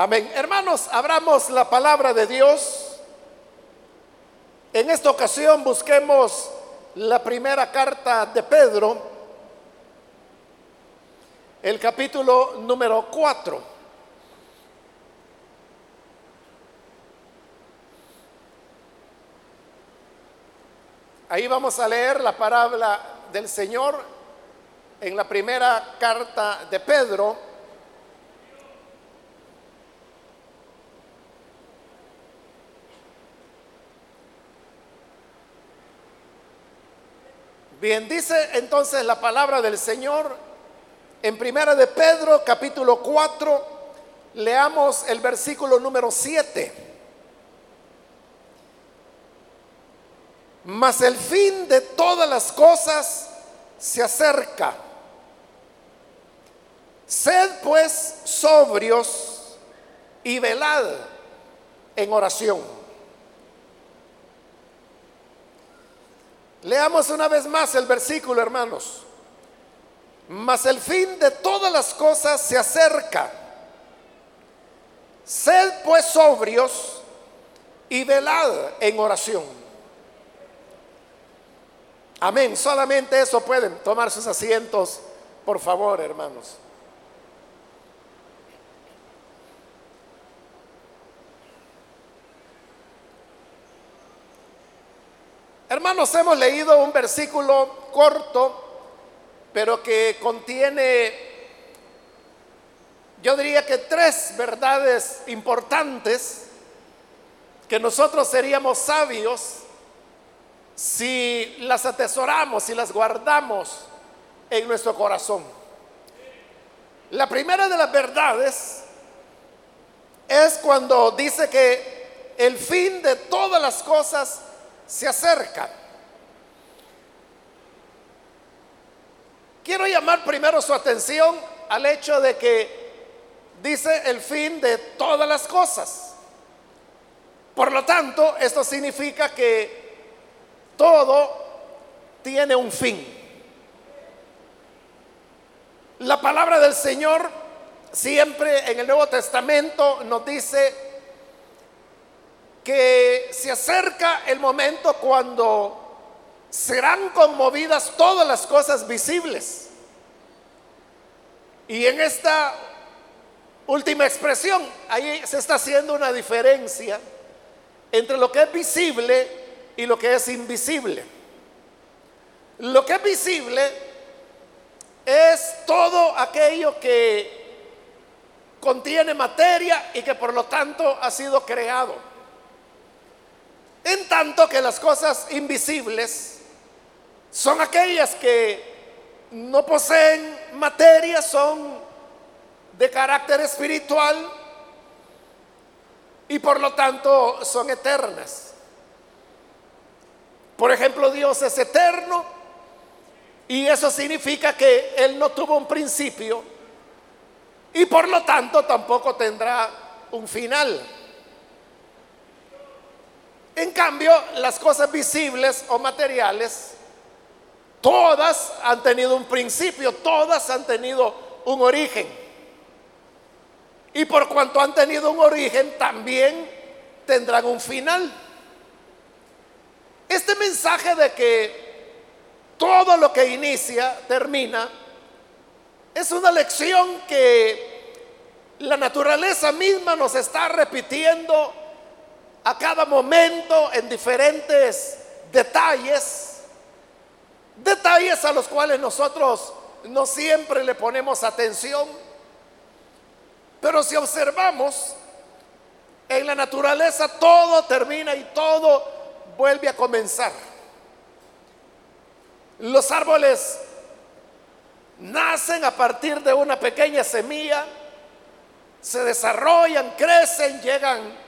Amén. Hermanos, abramos la palabra de Dios. En esta ocasión busquemos la primera carta de Pedro, el capítulo número 4. Ahí vamos a leer la palabra del Señor en la primera carta de Pedro. Bien, dice entonces la palabra del Señor en primera de Pedro capítulo 4, leamos el versículo número 7. Mas el fin de todas las cosas se acerca. Sed pues sobrios y velad en oración. Leamos una vez más el versículo, hermanos. Mas el fin de todas las cosas se acerca. Sed pues sobrios y velad en oración. Amén. Solamente eso pueden tomar sus asientos, por favor, hermanos. Hermanos, hemos leído un versículo corto, pero que contiene, yo diría que tres verdades importantes que nosotros seríamos sabios si las atesoramos y las guardamos en nuestro corazón. La primera de las verdades es cuando dice que el fin de todas las cosas se acerca. Quiero llamar primero su atención al hecho de que dice el fin de todas las cosas. Por lo tanto, esto significa que todo tiene un fin. La palabra del Señor siempre en el Nuevo Testamento nos dice que se acerca el momento cuando serán conmovidas todas las cosas visibles. Y en esta última expresión, ahí se está haciendo una diferencia entre lo que es visible y lo que es invisible. Lo que es visible es todo aquello que contiene materia y que por lo tanto ha sido creado. En tanto que las cosas invisibles son aquellas que no poseen materia, son de carácter espiritual y por lo tanto son eternas. Por ejemplo, Dios es eterno y eso significa que Él no tuvo un principio y por lo tanto tampoco tendrá un final. En cambio, las cosas visibles o materiales, todas han tenido un principio, todas han tenido un origen. Y por cuanto han tenido un origen, también tendrán un final. Este mensaje de que todo lo que inicia termina es una lección que la naturaleza misma nos está repitiendo a cada momento en diferentes detalles, detalles a los cuales nosotros no siempre le ponemos atención, pero si observamos, en la naturaleza todo termina y todo vuelve a comenzar. Los árboles nacen a partir de una pequeña semilla, se desarrollan, crecen, llegan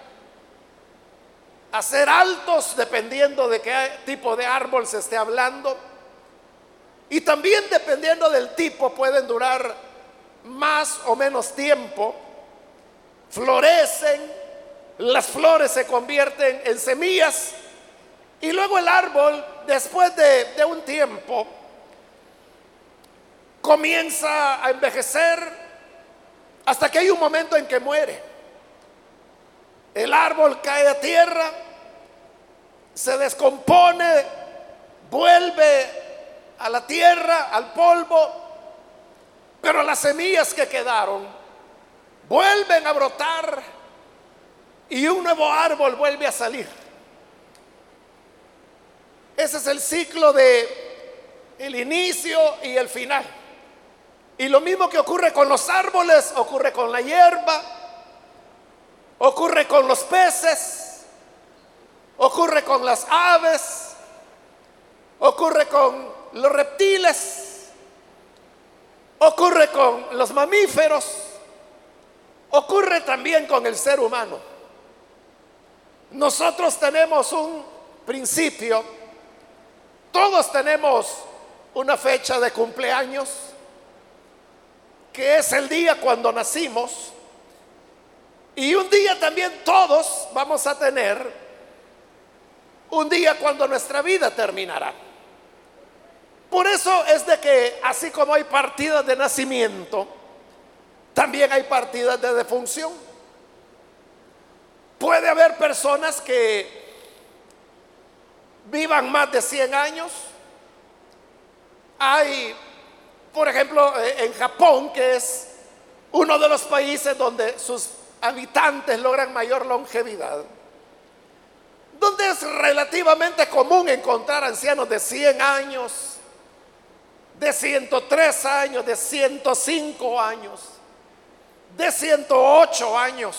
a ser altos dependiendo de qué tipo de árbol se esté hablando. Y también dependiendo del tipo pueden durar más o menos tiempo. Florecen, las flores se convierten en semillas y luego el árbol, después de, un tiempo, comienza a envejecer hasta que hay un momento en que muere. El árbol cae a tierra, se descompone, vuelve a la tierra, al polvo, pero las semillas que quedaron vuelven a brotar y un nuevo árbol vuelve a salir. Ese es el ciclo de el inicio y el final. Y lo mismo que ocurre con los árboles, ocurre con la hierba, ocurre con los peces, ocurre con las aves, ocurre con los reptiles, ocurre con los mamíferos, ocurre también con el ser humano. Nosotros tenemos un principio, todos tenemos una fecha de cumpleaños, que es el día cuando nacimos, y un día también todos vamos a tener un día cuando nuestra vida terminará. Por eso es de que así como hay partidas de nacimiento, también hay partidas de defunción. Puede haber personas que vivan más de 100 años. Hay, por ejemplo, eh, en Japón, que es uno de los países donde sus habitantes logran mayor longevidad, donde es relativamente común encontrar ancianos de 100 años, de 103 años, de 105 años, de 108 años,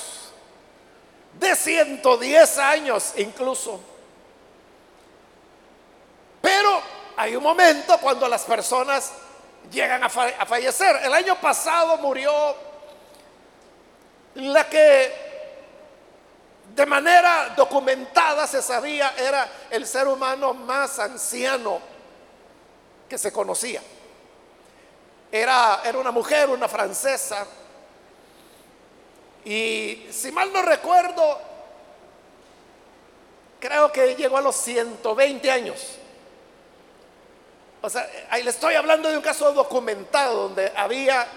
de 110 años incluso. Pero hay un momento cuando las personas llegan a, fallecer. El año pasado murió la que de manera documentada se sabía era el ser humano más anciano que se conocía. Era, era una mujer, una francesa. Y si mal no recuerdo, creo que llegó a los 120 años. O sea, ahí le estoy hablando de un caso documentado donde había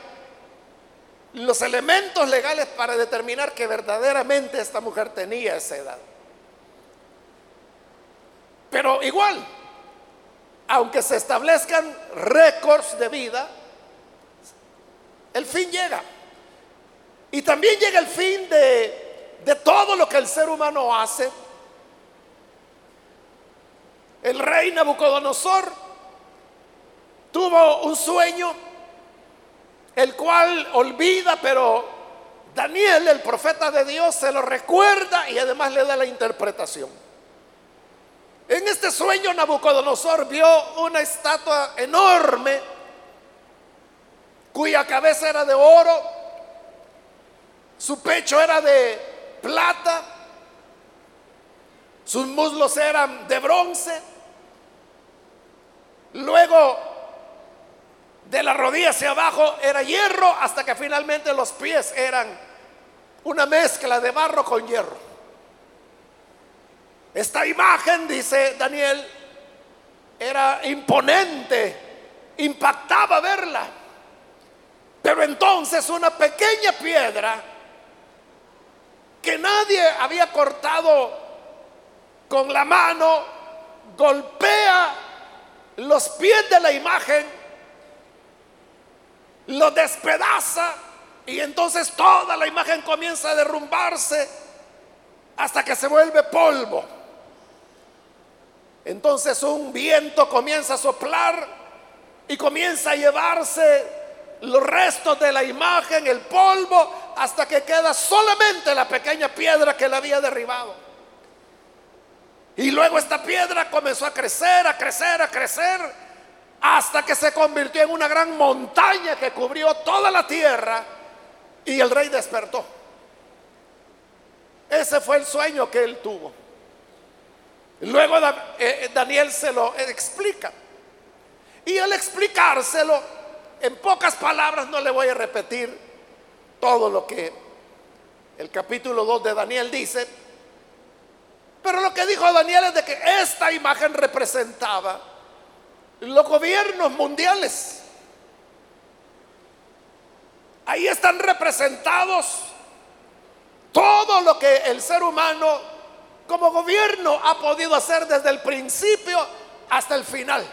los elementos legales para determinar que verdaderamente esta mujer tenía esa edad. Pero igual, aunque se establezcan récords de vida, el fin llega. Y también llega el fin de, de todo lo que el ser humano hace. El rey Nabucodonosor tuvo un sueño el cual olvida, pero Daniel, el profeta de Dios, se lo recuerda y además le da la interpretación. En este sueño Nabucodonosor vio una estatua enorme cuya cabeza era de oro, su pecho era de plata, sus muslos eran de bronce. Luego de la rodilla hacia abajo era hierro hasta que finalmente los pies eran una mezcla de barro con hierro. Esta imagen, dice Daniel, era imponente, impactaba verla. Pero entonces una pequeña piedra que nadie había cortado con la mano golpea los pies de la imagen lo despedaza y entonces toda la imagen comienza a derrumbarse hasta que se vuelve polvo. Entonces un viento comienza a soplar y comienza a llevarse los restos de la imagen, el polvo, hasta que queda solamente la pequeña piedra que la había derribado. Y luego esta piedra comenzó a crecer, a crecer, a crecer hasta que se convirtió en una gran montaña que cubrió toda la tierra y el rey despertó. Ese fue el sueño que él tuvo. Luego eh, eh, Daniel se lo explica. Y al explicárselo, en pocas palabras no le voy a repetir todo lo que el capítulo 2 de Daniel dice, pero lo que dijo Daniel es de que esta imagen representaba los gobiernos mundiales. Ahí están representados todo lo que el ser humano como gobierno ha podido hacer desde el principio hasta el final.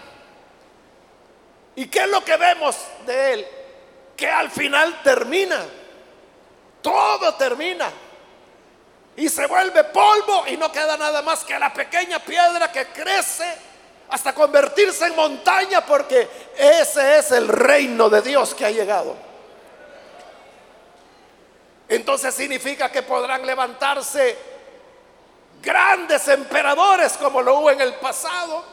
¿Y qué es lo que vemos de él? Que al final termina. Todo termina. Y se vuelve polvo y no queda nada más que la pequeña piedra que crece hasta convertirse en montaña porque ese es el reino de Dios que ha llegado. Entonces significa que podrán levantarse grandes emperadores como lo hubo en el pasado,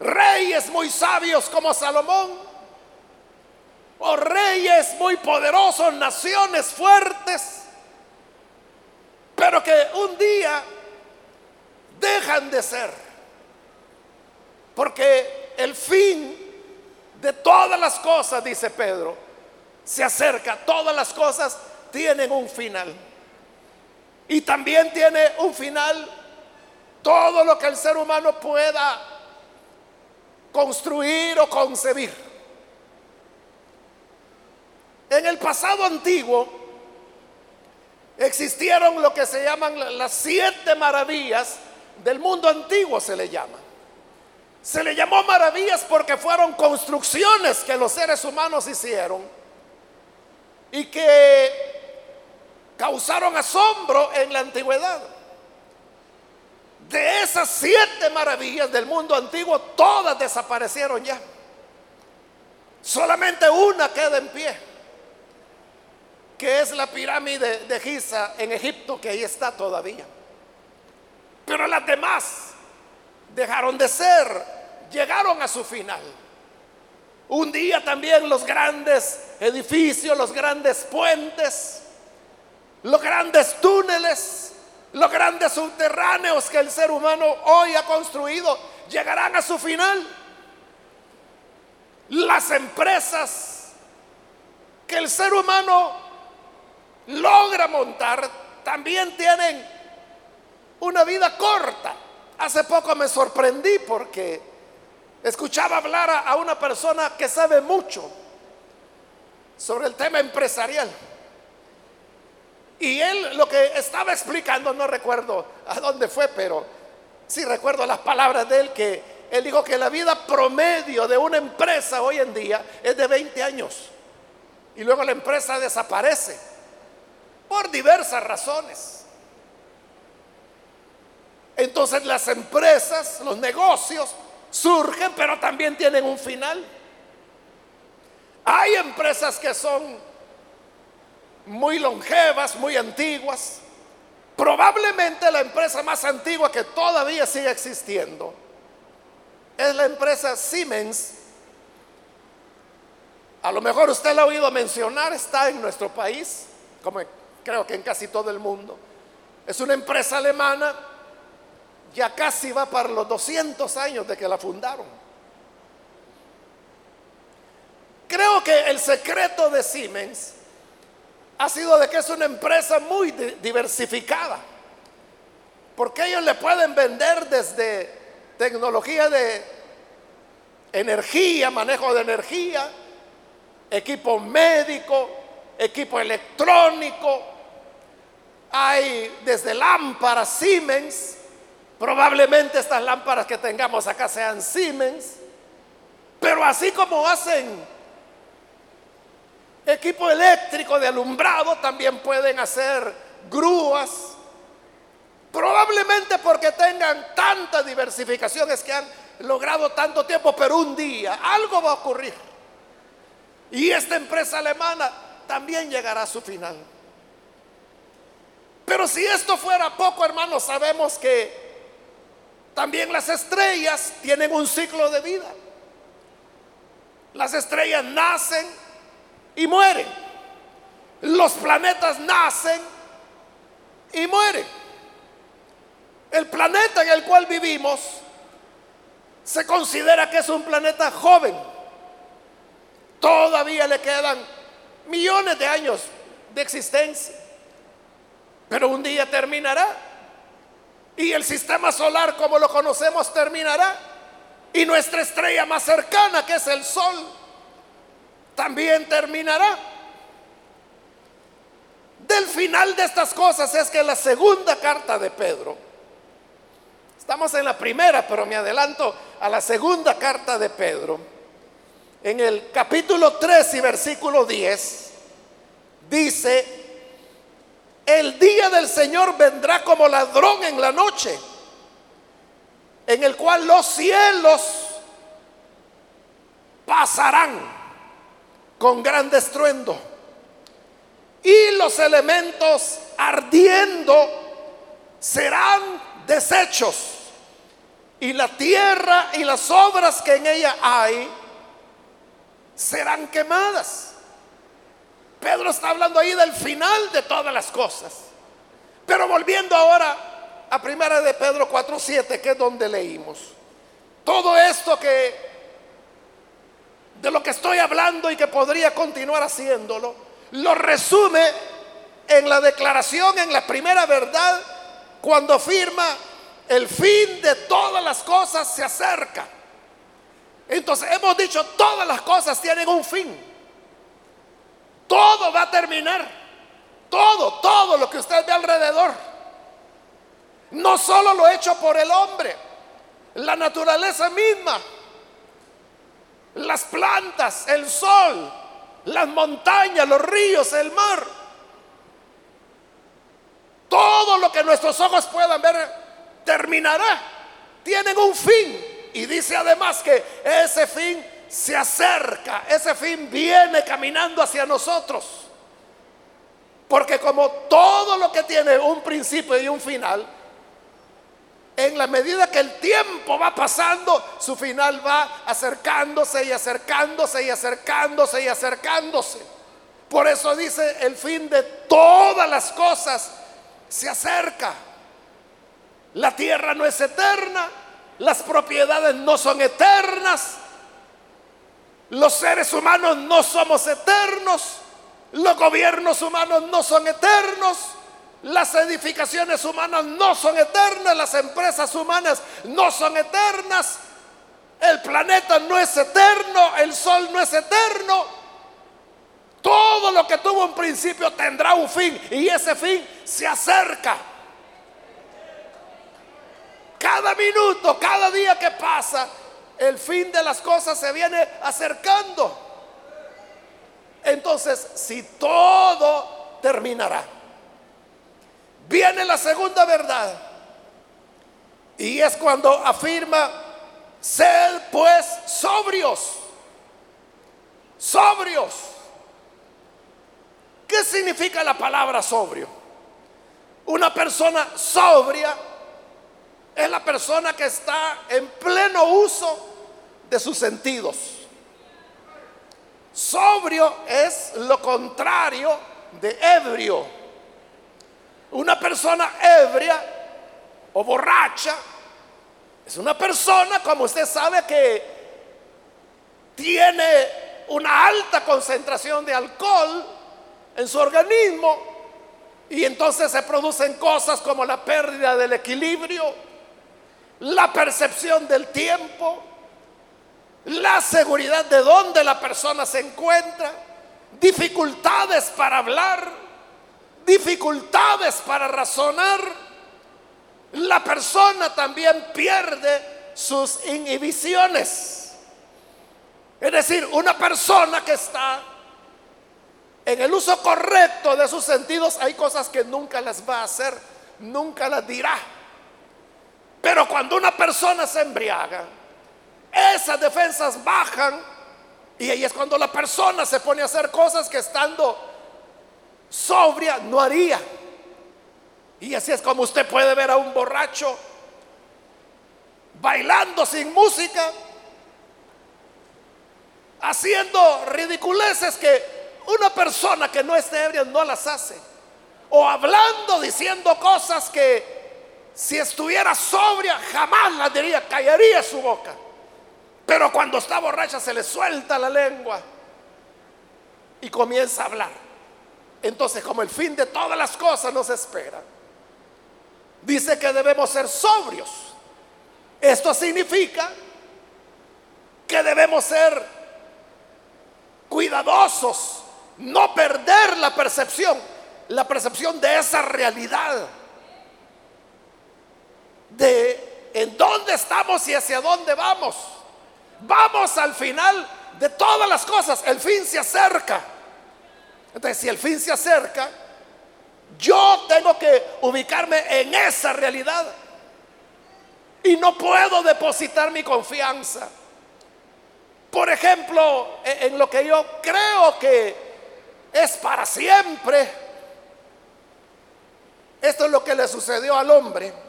reyes muy sabios como Salomón, o reyes muy poderosos, naciones fuertes, pero que un día dejan de ser porque el fin de todas las cosas, dice Pedro, se acerca. Todas las cosas tienen un final. Y también tiene un final todo lo que el ser humano pueda construir o concebir. En el pasado antiguo existieron lo que se llaman las siete maravillas del mundo antiguo, se le llama. Se le llamó maravillas porque fueron construcciones que los seres humanos hicieron y que causaron asombro en la antigüedad. De esas siete maravillas del mundo antiguo, todas desaparecieron ya. Solamente una queda en pie, que es la pirámide de Giza en Egipto, que ahí está todavía. Pero las demás dejaron de ser, llegaron a su final. Un día también los grandes edificios, los grandes puentes, los grandes túneles, los grandes subterráneos que el ser humano hoy ha construido llegarán a su final. Las empresas que el ser humano logra montar también tienen una vida corta. Hace poco me sorprendí porque escuchaba hablar a, una persona que sabe mucho sobre el tema empresarial. Y él lo que estaba explicando, no recuerdo a dónde fue, pero sí recuerdo las palabras de él, que él dijo que la vida promedio de una empresa hoy en día es de 20 años. Y luego la empresa desaparece por diversas razones. Entonces las empresas, los negocios surgen, pero también tienen un final. Hay empresas que son muy longevas, muy antiguas. Probablemente la empresa más antigua que todavía sigue existiendo es la empresa Siemens. A lo mejor usted la ha oído mencionar, está en nuestro país, como creo que en casi todo el mundo. Es una empresa alemana ya casi va para los 200 años de que la fundaron. Creo que el secreto de Siemens ha sido de que es una empresa muy diversificada, porque ellos le pueden vender desde tecnología de energía, manejo de energía, equipo médico, equipo electrónico, hay desde lámparas Siemens, Probablemente estas lámparas que tengamos acá sean Siemens, pero así como hacen equipo eléctrico de alumbrado, también pueden hacer grúas. Probablemente porque tengan tanta diversificación es que han logrado tanto tiempo, pero un día algo va a ocurrir. Y esta empresa alemana también llegará a su final. Pero si esto fuera poco, hermanos, sabemos que también las estrellas tienen un ciclo de vida. Las estrellas nacen y mueren. Los planetas nacen y mueren. El planeta en el cual vivimos se considera que es un planeta joven. Todavía le quedan millones de años de existencia. Pero un día terminará. Y el sistema solar como lo conocemos terminará. Y nuestra estrella más cercana, que es el Sol, también terminará. Del final de estas cosas es que la segunda carta de Pedro, estamos en la primera, pero me adelanto a la segunda carta de Pedro, en el capítulo 3 y versículo 10, dice, el día del Señor vendrá como ladrón en la noche, en el cual los cielos pasarán con gran estruendo y los elementos ardiendo serán deshechos y la tierra y las obras que en ella hay serán quemadas. Pedro está hablando ahí del final de todas las cosas. Pero volviendo ahora a primera de Pedro 4:7, que es donde leímos. Todo esto que de lo que estoy hablando y que podría continuar haciéndolo, lo resume en la declaración, en la primera verdad, cuando afirma el fin de todas las cosas se acerca. Entonces hemos dicho, todas las cosas tienen un fin. Todo va a terminar. Todo, todo lo que usted ve alrededor. No solo lo hecho por el hombre, la naturaleza misma, las plantas, el sol, las montañas, los ríos, el mar. Todo lo que nuestros ojos puedan ver terminará. Tienen un fin. Y dice además que ese fin se acerca, ese fin viene caminando hacia nosotros. Porque como todo lo que tiene un principio y un final, en la medida que el tiempo va pasando, su final va acercándose y acercándose y acercándose y acercándose. Por eso dice, el fin de todas las cosas se acerca. La tierra no es eterna, las propiedades no son eternas, los seres humanos no somos eternos. Los gobiernos humanos no son eternos. Las edificaciones humanas no son eternas. Las empresas humanas no son eternas. El planeta no es eterno. El sol no es eterno. Todo lo que tuvo un principio tendrá un fin. Y ese fin se acerca. Cada minuto, cada día que pasa, el fin de las cosas se viene acercando. Entonces, si todo terminará, viene la segunda verdad. Y es cuando afirma, sed pues sobrios, sobrios. ¿Qué significa la palabra sobrio? Una persona sobria es la persona que está en pleno uso de sus sentidos. Sobrio es lo contrario de ebrio. Una persona ebria o borracha es una persona, como usted sabe, que tiene una alta concentración de alcohol en su organismo y entonces se producen cosas como la pérdida del equilibrio, la percepción del tiempo, la seguridad de dónde la persona se encuentra, dificultades para hablar, dificultades para razonar. La persona también pierde sus inhibiciones. Es decir, una persona que está en el uso correcto de sus sentidos, hay cosas que nunca las va a hacer, nunca las dirá. Pero cuando una persona se embriaga, esas defensas bajan y ahí es cuando la persona se pone a hacer cosas que estando sobria no haría. Y así es como usted puede ver a un borracho bailando sin música, haciendo ridiculeces que una persona que no esté ebria no las hace. O hablando, diciendo cosas que si estuviera sobria, jamás la diría, callaría su boca. Pero cuando está borracha se le suelta la lengua y comienza a hablar. Entonces, como el fin de todas las cosas nos espera, dice que debemos ser sobrios. Esto significa que debemos ser cuidadosos, no perder la percepción. la percepción de esa realidad, de en dónde estamos y hacia dónde vamos. Vamos al final de todas las cosas, el fin se acerca. Entonces, si el fin se acerca, yo tengo que ubicarme en esa realidad. Y no puedo depositar mi confianza. Por ejemplo, e, en lo que yo creo que es para siempre. Esto es lo que le sucedió al hombre.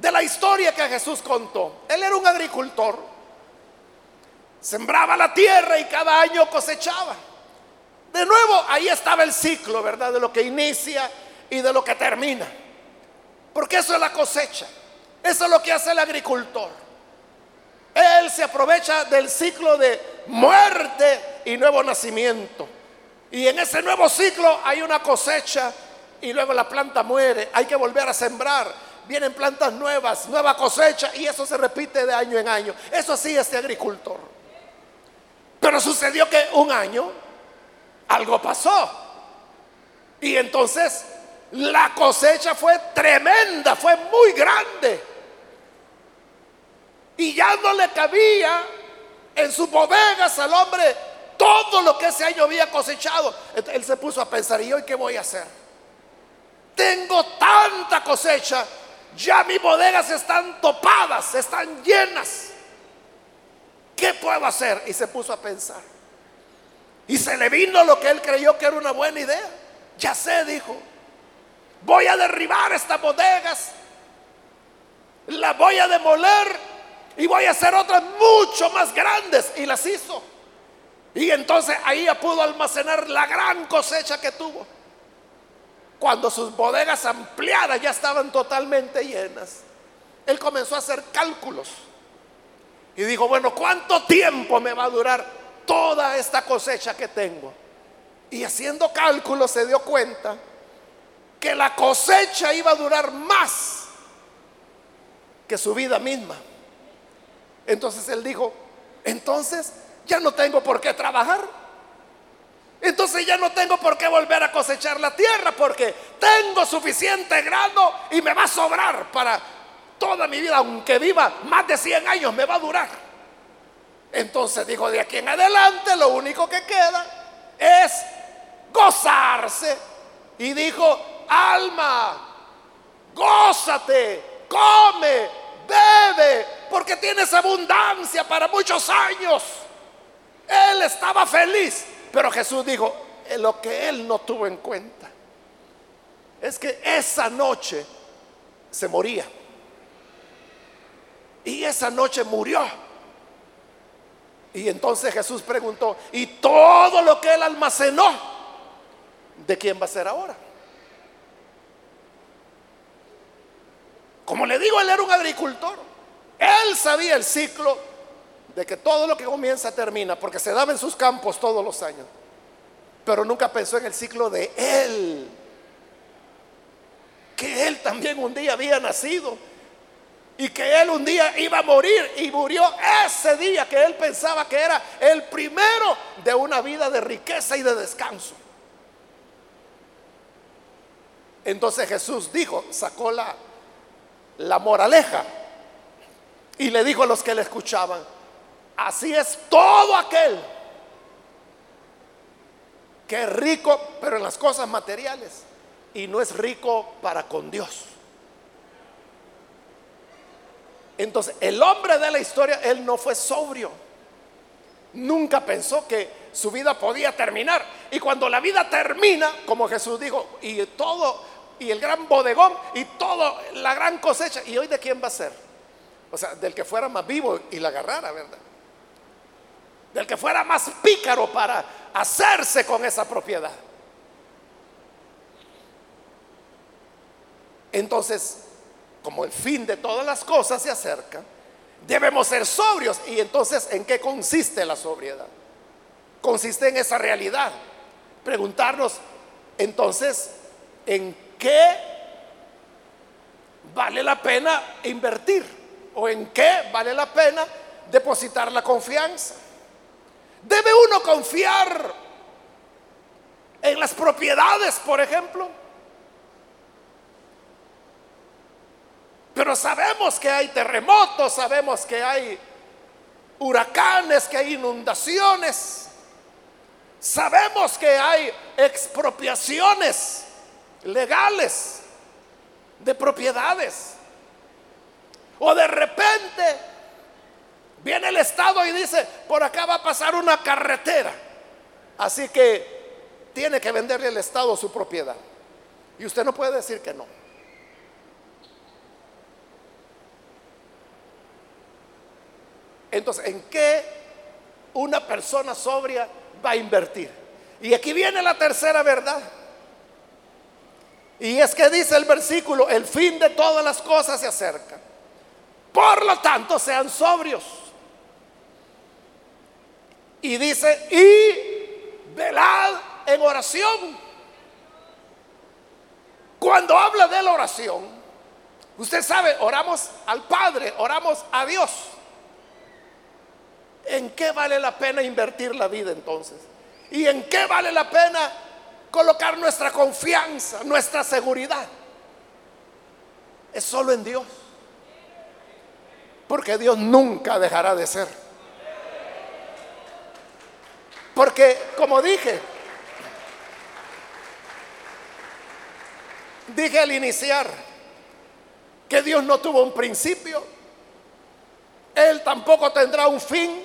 De la historia que Jesús contó. Él era un agricultor. Sembraba la tierra y cada año cosechaba. De nuevo, ahí estaba el ciclo, ¿verdad? De lo que inicia y de lo que termina. Porque eso es la cosecha. Eso es lo que hace el agricultor. Él se aprovecha del ciclo de muerte y nuevo nacimiento. Y en ese nuevo ciclo hay una cosecha y luego la planta muere. Hay que volver a sembrar. Vienen plantas nuevas, nueva cosecha y eso se repite de año en año. Eso sí este agricultor. Pero sucedió que un año algo pasó. Y entonces la cosecha fue tremenda, fue muy grande. Y ya no le cabía en sus bodegas al hombre todo lo que ese año había cosechado. él se puso a pensar, ¿y hoy qué voy a hacer? Tengo tanta cosecha, ya mis bodegas están topadas, están llenas. ¿Qué puedo hacer? Y se puso a pensar. Y se le vino lo que él creyó que era una buena idea. Ya sé, dijo. Voy a derribar estas bodegas. Las voy a demoler. Y voy a hacer otras mucho más grandes. Y las hizo. Y entonces ahí ya pudo almacenar la gran cosecha que tuvo. Cuando sus bodegas ampliadas ya estaban totalmente llenas. Él comenzó a hacer cálculos. Y dijo, bueno, ¿cuánto tiempo me va a durar toda esta cosecha que tengo. Y haciendo cálculos se dio cuenta que la cosecha iba a durar más que su vida misma. Entonces él dijo, entonces ya no tengo por qué trabajar. Entonces ya no tengo por qué volver a cosechar la tierra porque tengo suficiente grano y me va a sobrar para toda mi vida, aunque viva más de 100 años, me va a durar. Entonces dijo, de aquí en adelante lo único que queda es gozarse. Y dijo, alma, gózate, come, bebe, porque tienes abundancia para muchos años. Él estaba feliz, pero Jesús dijo, lo que él no tuvo en cuenta es que esa noche se moría. Y esa noche murió. Y entonces Jesús preguntó, ¿y todo lo que él almacenó, de quién va a ser ahora? Como le digo, él era un agricultor. Él sabía el ciclo de que todo lo que comienza termina, porque se daba en sus campos todos los años. Pero nunca pensó en el ciclo de él, que él también un día había nacido y que él un día iba a morir y murió ese día que él pensaba que era el primero de una vida de riqueza y de descanso. Entonces Jesús dijo, sacó la, la moraleja y le dijo a los que le escuchaban, así es todo aquel que es rico, pero en las cosas materiales, y no es rico para con Dios. Entonces, el hombre de la historia, él no fue sobrio. Nunca pensó que su vida podía terminar. Y cuando la vida termina, como Jesús dijo, y todo, y el gran bodegón, y toda la gran cosecha, ¿y hoy de quién va a ser? O sea, del que fuera más vivo y la agarrara, ¿verdad? Del que fuera más pícaro para hacerse con esa propiedad. Entonces, como el fin de todas las cosas se acerca, debemos ser sobrios. ¿Y entonces en qué consiste la sobriedad? Consiste en esa realidad. Preguntarnos, entonces, ¿en qué vale la pena invertir? ¿O en qué vale la pena depositar la confianza? ¿Debe uno confiar en las propiedades, por ejemplo. Pero sabemos que hay terremotos, sabemos que hay huracanes, que hay inundaciones. Sabemos que hay expropiaciones legales de propiedades. O de repente viene el Estado y dice, por acá va a pasar una carretera. Así que tiene que venderle al Estado su propiedad. Y usted no puede decir que no. Entonces, ¿en qué una persona sobria va a invertir? Y aquí viene la tercera verdad. Y es que dice el versículo, el fin de todas las cosas se acerca. Por lo tanto, sean sobrios. Y dice, y velad en oración. Cuando habla de la oración, usted sabe, oramos al Padre, oramos a Dios. ¿En qué vale la pena invertir la vida entonces? ¿Y en qué vale la pena colocar nuestra confianza, nuestra seguridad? Es solo en Dios. Porque Dios nunca dejará de ser. Porque, como dije, dije al iniciar que Dios no tuvo un principio, Él tampoco tendrá un fin,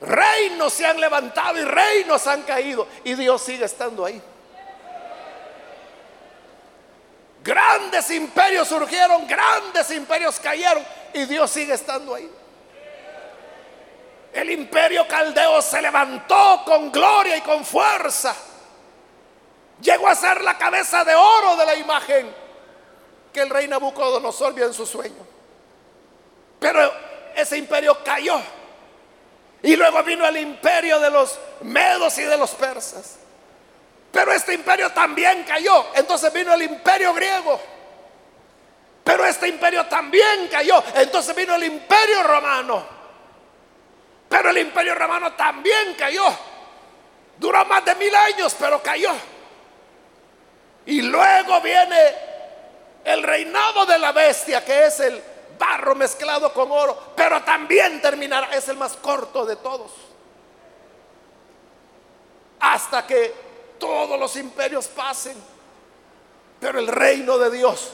Reinos se han levantado y reinos han caído y Dios sigue estando ahí. Grandes imperios surgieron, grandes imperios cayeron y Dios sigue estando ahí. El imperio caldeo se levantó con gloria y con fuerza. Llegó a ser la cabeza de oro de la imagen que el rey Nabucodonosor vio en su sueño. Pero ese imperio cayó y luego vino el imperio de los medos y de los persas. Pero este imperio también cayó. Entonces vino el imperio griego. Pero este imperio también cayó. Entonces vino el imperio romano. Pero el imperio romano también cayó. Duró más de mil años, pero cayó. Y luego viene el reinado de la bestia, que es el barro mezclado con oro, pero también terminará, es el más corto de todos. Hasta que todos los imperios pasen, pero el reino de Dios,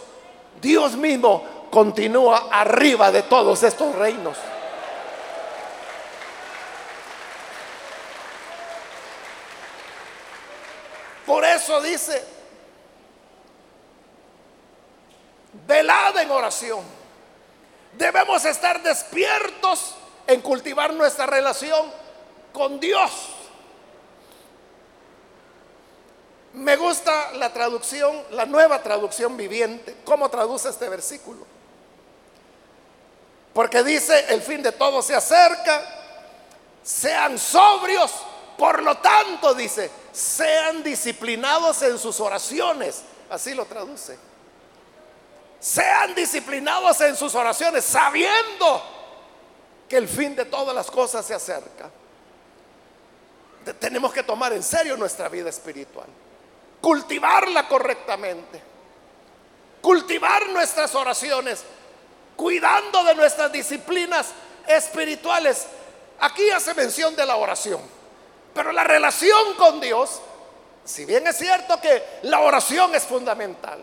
Dios mismo, continúa arriba de todos estos reinos. Por eso dice, velad en oración Debemos estar despiertos en cultivar nuestra relación con Dios. Me gusta la traducción, la nueva traducción viviente, cómo traduce este versículo. Porque dice, el fin de todo se acerca, sean sobrios, por lo tanto dice, sean disciplinados en sus oraciones. Así lo traduce sean disciplinados en sus oraciones, sabiendo que el fin de todas las cosas se acerca. Tenemos que tomar en serio nuestra vida espiritual, cultivarla correctamente, cultivar nuestras oraciones, cuidando de nuestras disciplinas espirituales. Aquí hace mención de la oración, pero la relación con Dios, si bien es cierto que la oración es fundamental,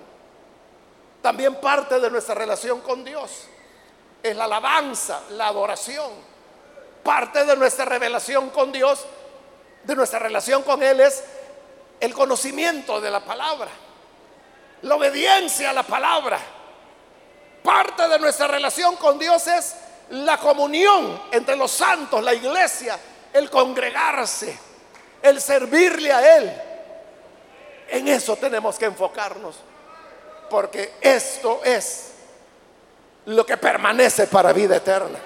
también parte de nuestra relación con Dios es la alabanza, la adoración. Parte de nuestra revelación con Dios, de nuestra relación con Él es el conocimiento de la palabra, la obediencia a la palabra. Parte de nuestra relación con Dios es la comunión entre los santos, la iglesia, el congregarse, el servirle a Él. En eso tenemos que enfocarnos porque esto es lo que permanece para vida eterna.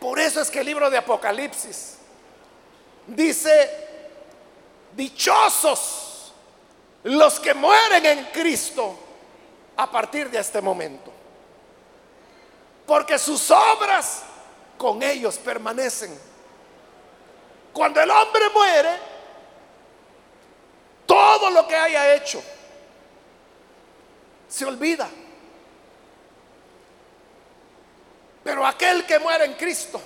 Por eso es que el libro de Apocalipsis dice, dichosos los que mueren en Cristo a partir de este momento, porque sus obras con ellos permanecen. Cuando el hombre muere, todo lo que haya hecho se olvida. Pero aquel que muere en Cristo,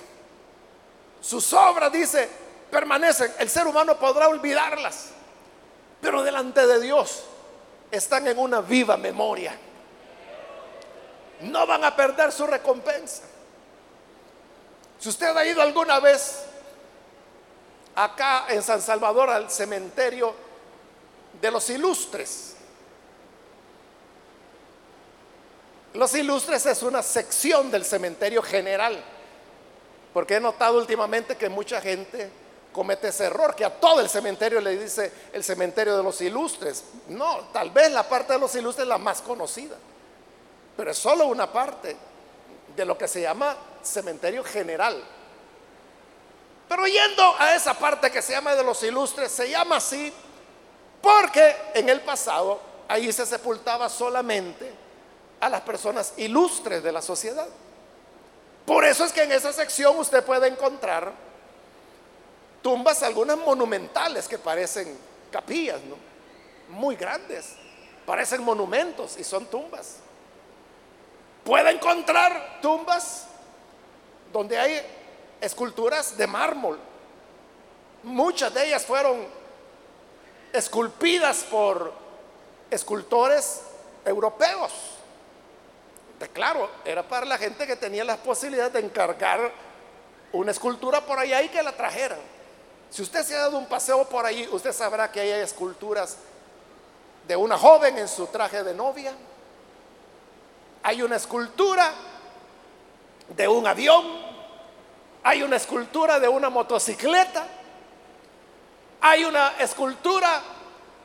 sus obras, dice, permanecen. El ser humano podrá olvidarlas, pero delante de Dios están en una viva memoria. No van a perder su recompensa. Si usted ha ido alguna vez acá en San Salvador al cementerio de los ilustres, los ilustres es una sección del cementerio general, porque he notado últimamente que mucha gente comete ese error, que a todo el cementerio le dice el cementerio de los ilustres. No, tal vez la parte de los ilustres es la más conocida, pero es solo una parte de lo que se llama cementerio general. Pero yendo a esa parte que se llama de los ilustres, se llama así porque en el pasado ahí se sepultaba solamente a las personas ilustres de la sociedad. Por eso es que en esa sección usted puede encontrar tumbas algunas monumentales que parecen capillas, ¿no? Muy grandes, parecen monumentos y son tumbas. Puede encontrar tumbas donde hay esculturas de mármol. Muchas de ellas fueron esculpidas por escultores europeos. De claro, era para la gente que tenía la posibilidad de encargar una escultura por allá y que la trajeran. Si usted se ha dado un paseo por ahí, usted sabrá que hay esculturas de una joven en su traje de novia. Hay una escultura de un avión. Hay una escultura de una motocicleta. Hay una escultura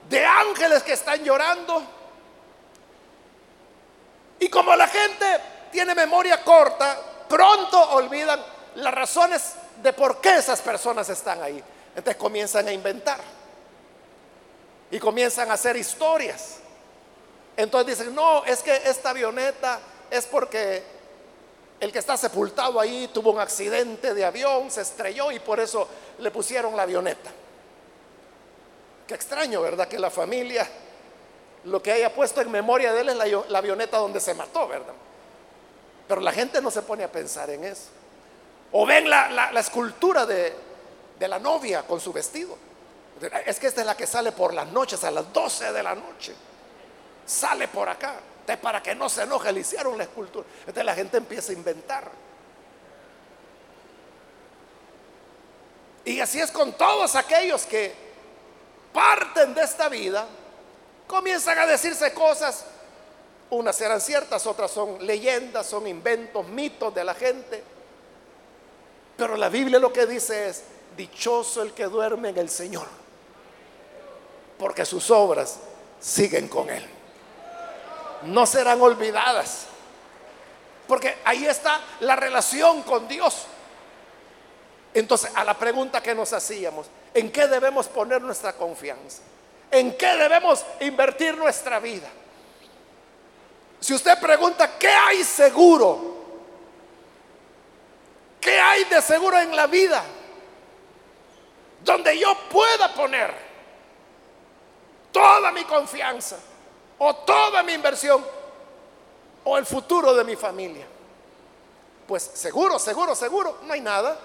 de ángeles que están llorando. Y como la gente tiene memoria corta, pronto olvidan las razones de por qué esas personas están ahí. Entonces comienzan a inventar y comienzan a hacer historias. Entonces dicen, no, es que esta avioneta es porque el que está sepultado ahí tuvo un accidente de avión, se estrelló y por eso le pusieron la avioneta. Qué extraño, ¿verdad? Que la familia lo que haya puesto en memoria de él es la, avioneta donde se mató, ¿verdad? Pero la gente no se pone a pensar en eso. O ven la escultura de, la novia con su vestido. Es que esta es la que sale por las noches, a las 12 de la noche. Sale por acá. Para que no se enoje, le hicieron la escultura. Entonces la gente empieza a inventar. Y así es con todos aquellos que parten de esta vida, comienzan a decirse cosas. Unas serán ciertas, otras son leyendas, son inventos, mitos de la gente. Pero la Biblia lo que dice es, dichoso el que duerme en el Señor, porque sus obras siguen con Él. No serán olvidadas, porque ahí está la relación con Dios. Entonces, a la pregunta que nos hacíamos, ¿en qué debemos poner nuestra confianza? ¿En qué debemos invertir nuestra vida? Si usted pregunta, ¿qué hay seguro? ¿Qué hay de seguro en la vida? donde yo pueda poner toda mi confianza o toda mi inversión o el futuro de mi familia. Pues seguro, seguro, seguro, no hay nada.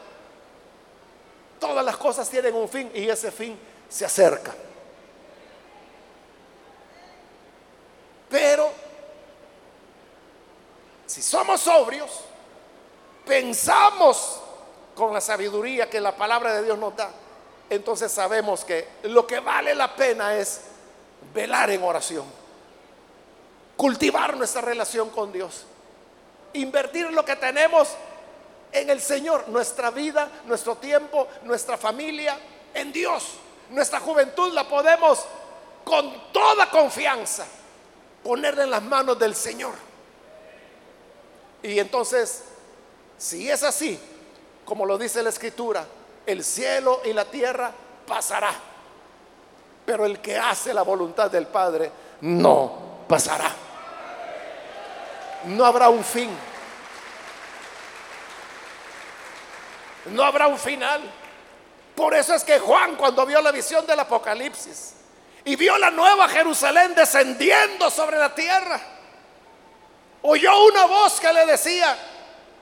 Todas las cosas tienen un fin y ese fin se acerca. Pero si somos sobrios, pensamos con la sabiduría que la palabra de Dios nos da entonces sabemos que lo que vale la pena es velar en oración, cultivar nuestra relación con Dios, invertir lo que tenemos en el Señor, nuestra vida, nuestro tiempo, nuestra familia, en Dios. Nuestra juventud la podemos con toda confianza poner en las manos del Señor. Y entonces, si es así, como lo dice la Escritura, el cielo y la tierra pasará, pero el que hace la voluntad del Padre no pasará. No habrá un fin. No habrá un final. Por eso es que Juan cuando vio la visión del Apocalipsis y vio la nueva Jerusalén descendiendo sobre la tierra, oyó una voz que le decía,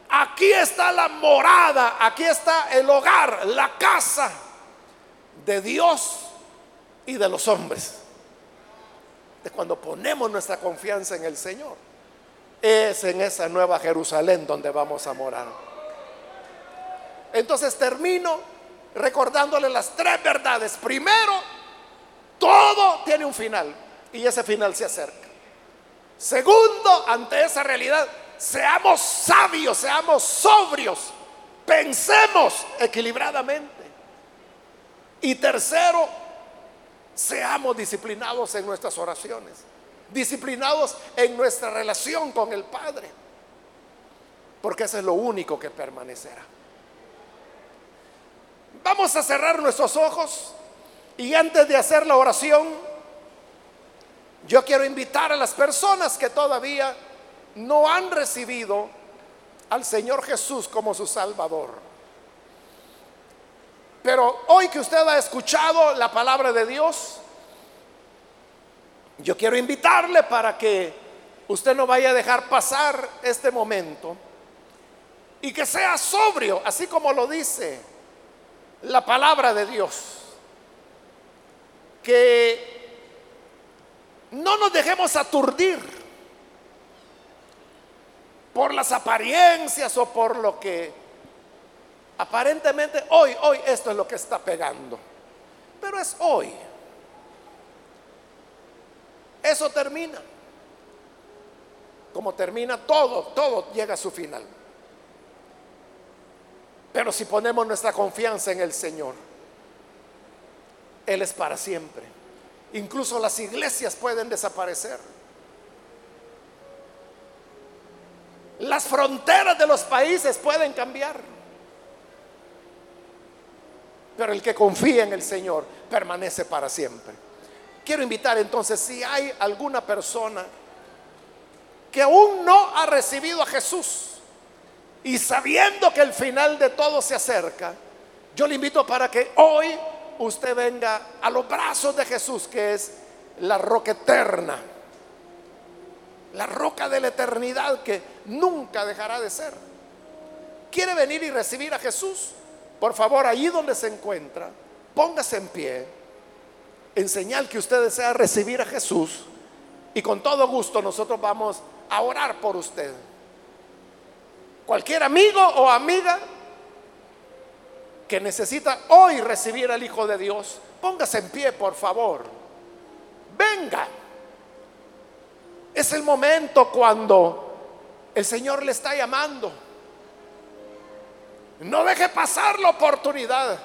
aquí está la morada, aquí está el hogar, la casa de Dios y de los hombres. De cuando ponemos nuestra confianza en el Señor, es en esa nueva Jerusalén donde vamos a morar. Entonces termino recordándole las tres verdades. Primero, todo tiene un final y ese final se acerca. Segundo, ante esa realidad, seamos sabios, seamos sobrios, pensemos equilibradamente. Y tercero, seamos disciplinados en nuestras oraciones, disciplinados en nuestra relación con el Padre, porque eso es lo único que permanecerá. Vamos a cerrar nuestros ojos y antes de hacer la oración, yo quiero invitar a las personas que todavía no han recibido al Señor Jesús como su Salvador. Pero hoy que usted ha escuchado la palabra de Dios, yo quiero invitarle para que usted no vaya a dejar pasar este momento y que sea sobrio, así como lo dice la palabra de Dios. Que no nos dejemos aturdir por las apariencias o por lo que aparentemente hoy, hoy esto es lo que está pegando. Pero es hoy. Eso termina. Como termina todo, todo llega a su final. Pero si ponemos nuestra confianza en el Señor, Él es para siempre. Incluso las iglesias pueden desaparecer. Las fronteras de los países pueden cambiar. Pero el que confía en el Señor permanece para siempre. Quiero invitar entonces, si hay alguna persona que aún no ha recibido a Jesús, y sabiendo que el final de todo se acerca, yo le invito para que hoy usted venga a los brazos de Jesús, que es la roca eterna, la roca de la eternidad que nunca dejará de ser. ¿Quiere venir y recibir a Jesús? Por favor, allí donde se encuentra, póngase en pie, en señal que usted desea recibir a Jesús y con todo gusto nosotros vamos a orar por usted. Cualquier amigo o amiga que necesita hoy recibir al Hijo de Dios, póngase en pie, por favor. Venga. Es el momento cuando el Señor le está llamando. No deje pasar la oportunidad.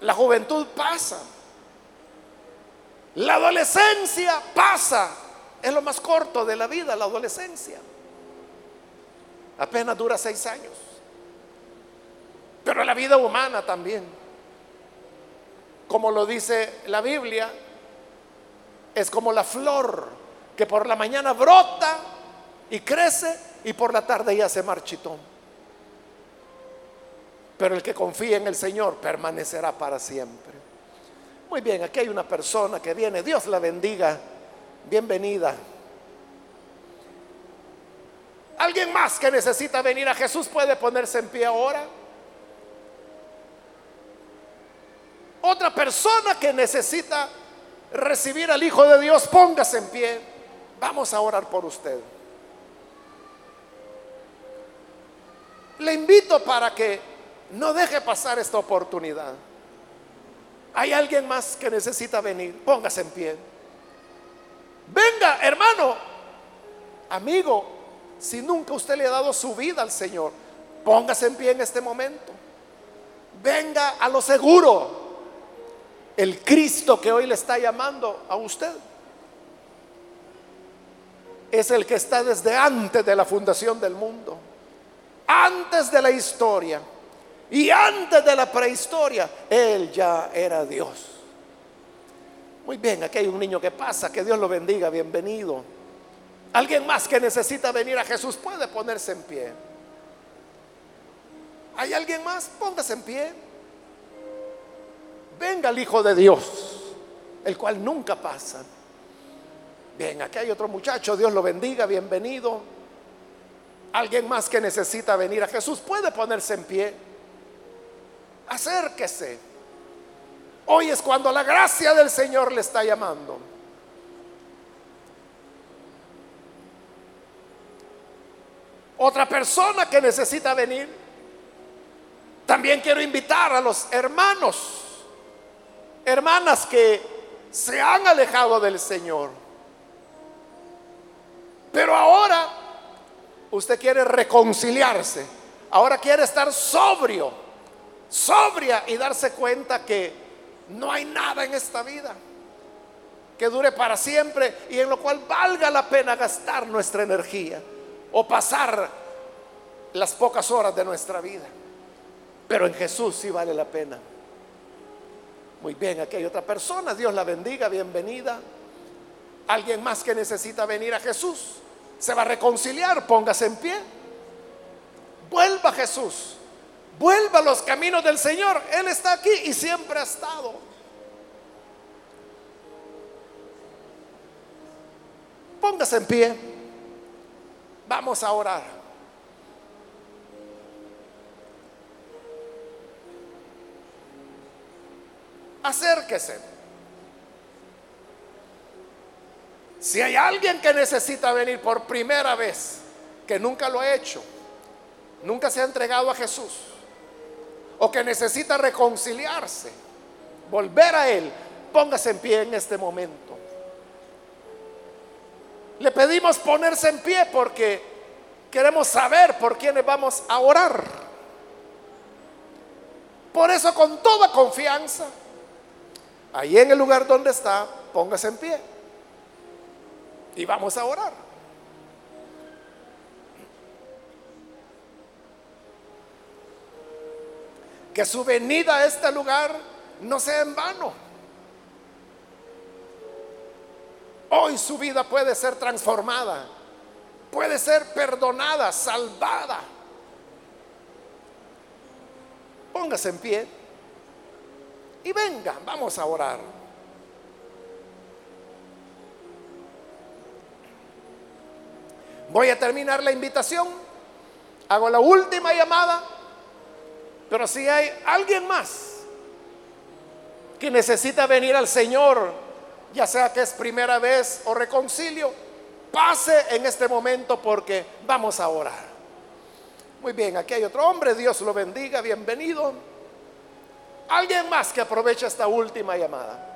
La juventud pasa. La adolescencia pasa. Es lo más corto de la vida, la adolescencia. Apenas dura seis años. Pero la vida humana también. Como lo dice la Biblia, es como la flor que por la mañana brota y crece y por la tarde ya se marchitó. Pero el que confía en el Señor permanecerá para siempre. Muy bien, aquí hay una persona que viene. Dios la bendiga. Bienvenida. ¿Alguien más que necesita venir a Jesús puede ponerse en pie ahora? Otra persona que necesita recibir al Hijo de Dios, póngase en pie. Vamos a orar por usted. Le invito para que no deje pasar esta oportunidad. ¿Hay alguien más que necesita venir? Póngase en pie. Venga, hermano, amigo, si nunca usted le ha dado su vida al Señor, póngase en pie en este momento. Venga a lo seguro. El Cristo que hoy le está llamando a usted es el que está desde antes de la fundación del mundo, antes de la historia y antes de la prehistoria. Él ya era Dios. Muy bien, aquí hay un niño que pasa, que Dios lo bendiga, bienvenido. Alguien más que necesita venir a Jesús puede ponerse en pie. ¿Hay alguien más? Póngase en pie. Venga el Hijo de Dios, el cual nunca pasa. Bien, aquí hay otro muchacho, Dios lo bendiga, bienvenido. Alguien más que necesita venir a Jesús puede ponerse en pie. Acérquese. Hoy es cuando la gracia del Señor le está llamando. Otra persona que necesita venir. También quiero invitar a los hermanos, hermanas que se han alejado del Señor. Pero ahora usted quiere reconciliarse. Ahora quiere estar sobrio, sobria y darse cuenta que no hay nada en esta vida que dure para siempre y en lo cual valga la pena gastar nuestra energía o pasar las pocas horas de nuestra vida. Pero en Jesús sí vale la pena. Muy bien, aquí hay otra persona, Dios la bendiga, bienvenida. Alguien más que necesita venir a Jesús, se va a reconciliar, póngase en pie. Vuelva Jesús, vuelva a los caminos del Señor. Él está aquí y siempre ha estado. Póngase en pie. Vamos a orar. Acérquese. Si hay alguien que necesita venir por primera vez, que nunca lo ha hecho, nunca se ha entregado a Jesús, o que necesita reconciliarse, volver a Él, póngase en pie en este momento. Le pedimos ponerse en pie porque queremos saber por quiénes vamos a orar. Por eso con toda confianza, ahí en el lugar donde está, póngase en pie. Y vamos a orar. Que su venida a este lugar no sea en vano. Hoy su vida puede ser transformada, puede ser perdonada, salvada. Póngase en pie y venga, vamos a orar. Voy a terminar la invitación, hago la última llamada, pero si hay alguien más que necesita venir al Señor, ya sea que es primera vez o reconcilio, pase en este momento porque vamos a orar. Muy bien, aquí hay otro hombre, Dios lo bendiga, bienvenido. Alguien más que aproveche esta última llamada.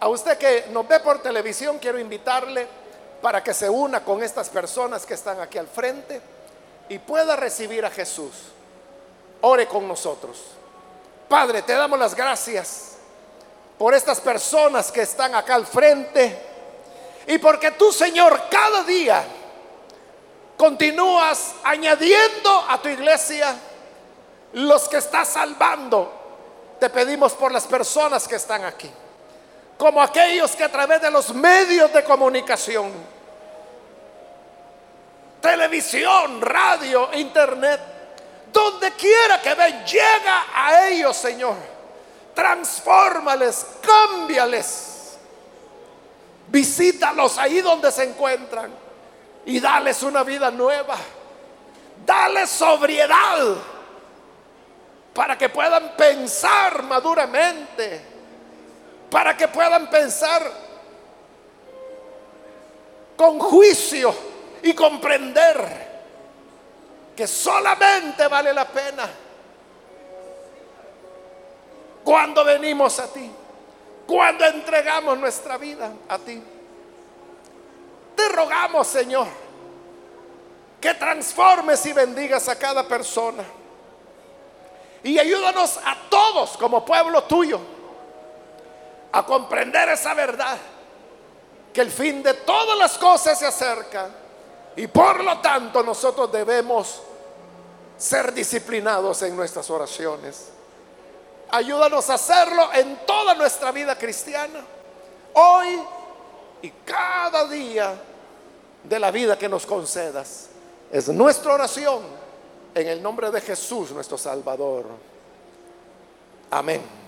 A usted que nos ve por televisión, quiero invitarle para que se una con estas personas que están aquí al frente y pueda recibir a Jesús, ore con nosotros. Padre, te damos las gracias por estas personas que están acá al frente y porque tú, Señor, cada día continúas añadiendo a tu iglesia los que estás salvando. Te pedimos por las personas que están aquí, como aquellos que a través de los medios de comunicación, televisión, radio, internet, donde quiera que ven, llega a ellos, Señor. Transfórmales, cámbiales. Visítalos ahí donde se encuentran y dales una vida nueva. Dale sobriedad para que puedan pensar maduramente, para que puedan pensar con juicio y comprender que solamente vale la pena cuando venimos a ti, cuando entregamos nuestra vida a ti. Te rogamos, Señor, que transformes y bendigas a cada persona. Y ayúdanos a todos como pueblo tuyo a comprender esa verdad, que el fin de todas las cosas se acerca y por lo tanto nosotros debemos ser disciplinados en nuestras oraciones. Ayúdanos a hacerlo en toda nuestra vida cristiana. Hoy y cada día de la vida que nos concedas. Es nuestra oración en el nombre de Jesús nuestro Salvador. Amén.